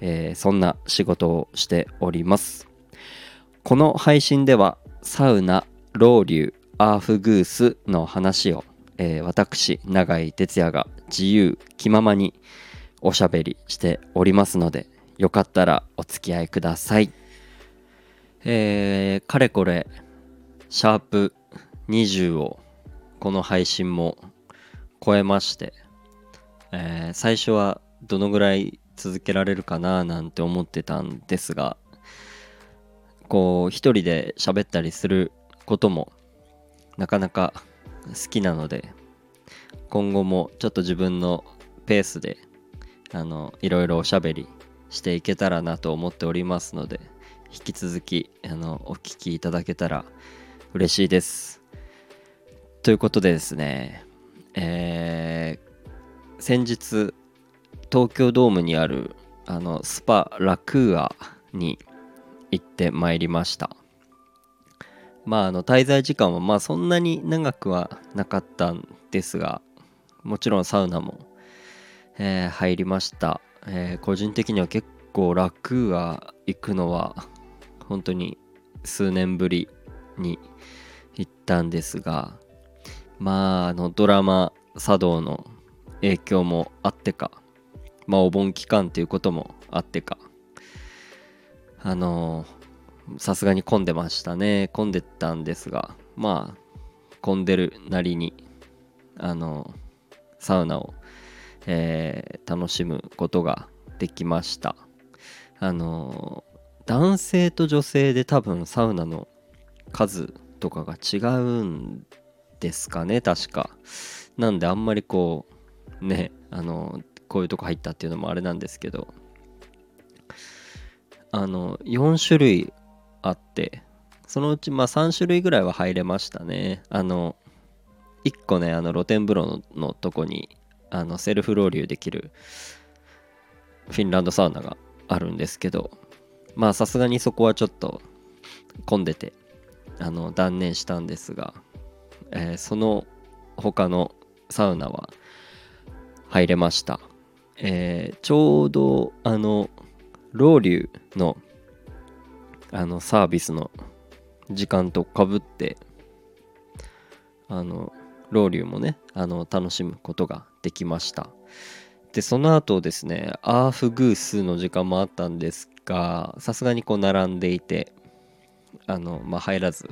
えー、そんな仕事をしております。この配信ではサウナロウリュアーフグースの話を、えー、私永井哲也が自由気ままにおしゃべりしておりますのでよかったらお付き合いください。えー、かれこれシャープ20をこの配信も超えまして、えー、最初はどのぐらい続けられるかななんて思ってたんですがこう一人で喋ったりすることもなかなか好きなので今後もちょっと自分のペースであのいろいろおしゃべりしていけたらなと思っておりますので引き続きあのお聞きいただけたら嬉しいです。ということでですね、えー、先日東京ドームにあるあのスパラクーアに行ってまいりました。まああの滞在時間はまあそんなに長くはなかったんですがもちろんサウナもえー、入りました、えー、個人的には結構楽は行くのは本当に数年ぶりに行ったんですがまああのドラマ茶道の影響もあってかまあお盆期間っていうこともあってか。あのさすがに混んでましたね。混んでたんですがまあ混んでるなりにあのサウナをえー、楽しむことができました。あの男性と女性で多分サウナの数とかが違うんですかね確か。なんであんまりこうねあのこういうとこ入ったっていうのもあれなんですけどあの4種類あってそのうちまあ3種類ぐらいは入れましたね。あの1個ねあの露天風呂のとこにあのセルフロウリュできるフィンランドサウナがあるんですけどまあさすがにそこはちょっと混んでてあの断念したんですが、えー、その他のサウナは入れました、えー、ちょうどあのロウリュのあのサービスの時間とかぶってあのロウリュもねあの楽しむことができました。でその後ですねアーフグースの時間もあったんですがさすがにこう並んでいてあのまあ入らず、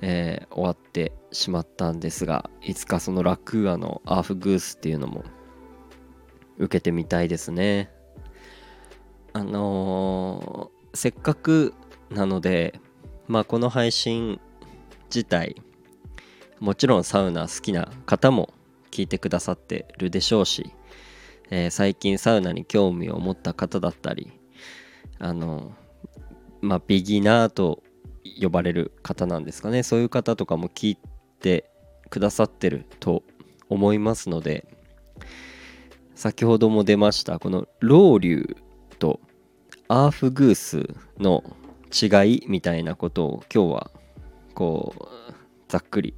えー、終わってしまったんですがいつかそのラクーアのアーフグースっていうのも受けてみたいですね。あのー、せっかくなのでまあこの配信自体もちろんサウナ好きな方も聞いてくださってるでしょうし、えー、最近サウナに興味を持った方だったりあのまあビギナーと呼ばれる方なんですかね。そういう方とかも聞いてくださってると思いますので先ほども出ましたこのロウリュとアーフグースの違いみたいなことを今日はこうざっくり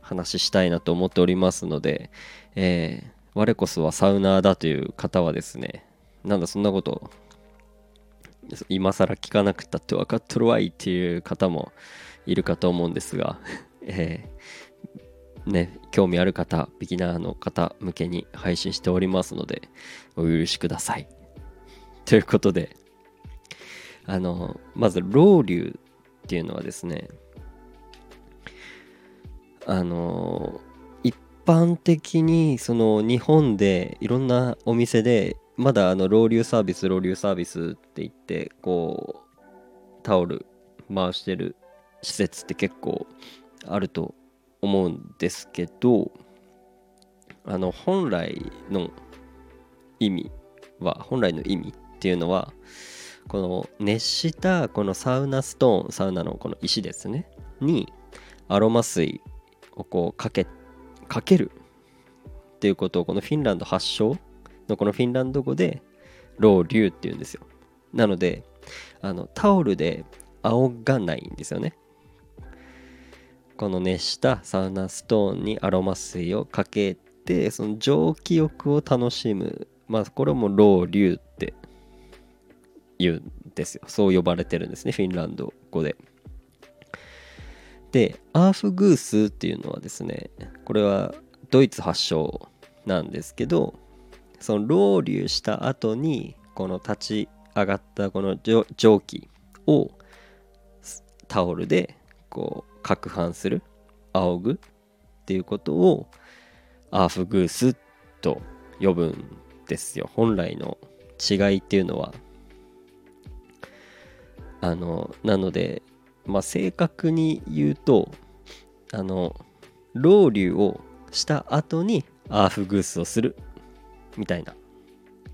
話したいなと思っておりますので、えー、我こそはサウナーだという方はですね、なんだそんなこと今更聞かなくたって分かっとるわいっていう方もいるかと思うんですが、えー、ね、興味ある方、ビギナーの方向けに配信しておりますので、お許しください。ということで、あの、まず、ロウリュっていうのはですね、あの一般的にその日本でいろんなお店でまだあのロウリュサービスロウリュサービスって言ってこうタオル回してる施設って結構あると思うんですけどあの本来の意味は本来の意味っていうのはこの熱したこのサウナストーンサウナのこの石ですねにアロマ水をこうかけかけるっていうことをこのフィンランド発祥のこのフィンランド語でロウリュウっていうんですよ。なのであのタオルで仰がないんですよね。この熱したサウナストーンにアロマ水をかけてその蒸気浴を楽しむ。まあこれもロウリュウって言うんですよ。そう呼ばれてるんですね。フィンランド語で。でアーフグースっていうのはですねこれはドイツ発祥なんですけどそのロウリュした後にこの立ち上がったこの蒸気をタオルでこう攪拌する仰ぐっていうことをアーフグースと呼ぶんですよ。本来の違いっていうのは。あのなのでまあ正確に言うとあのロウリュをした後にアーフグースをするみたいな。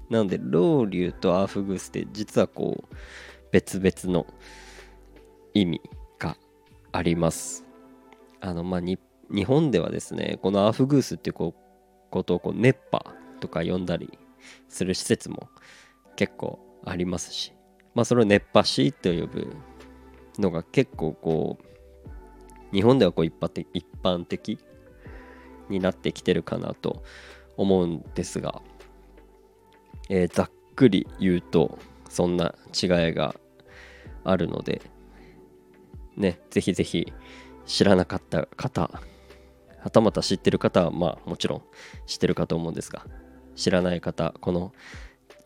なのでロウリュとアーフグースって実はこう別々の意味。あります。あのまあ日本ではですねこのアフグースっていうことをこう熱波とか呼んだりする施設も結構ありますしまあそれを熱波師と呼ぶのが結構こう日本ではこう一般的一般的になってきてるかなと思うんですが、えー、ざっくり言うとそんな違いがあるのでねぜひぜひ知らなかった方はたまた知ってる方はまあもちろん知ってるかと思うんですが知らない方この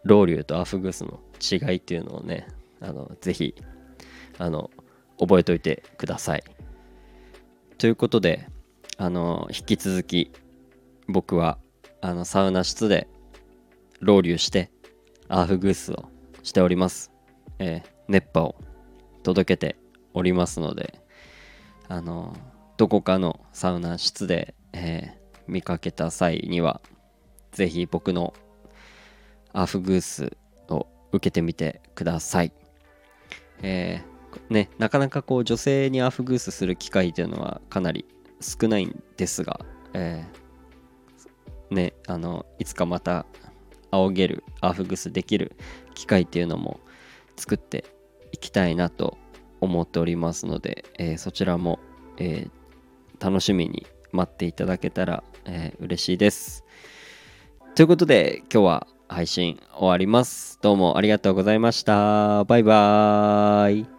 ロウリュウとアフグースの違いっていうのをねあのぜひあの覚えておいてください。ということであの引き続き僕はあのサウナ室でロウリュウしてアーフグースをしております。えー、熱波を届けておりますのであのどこかのサウナ室で、えー、見かけた際にはぜひ僕のアフグースを受けてみてください。えー、ね、なかなかこう女性にアフグースする機会というのはかなり少ないんですが、えー、ね、あの、いつかまた仰げる、アフグースできる機会っていうのも作っていきたいなと思っておりますので、えー、そちらも、えー、楽しみに待っていただけたら、えー、嬉しいです。ということで今日は配信終わります。どうもありがとうございました。バイバーイ。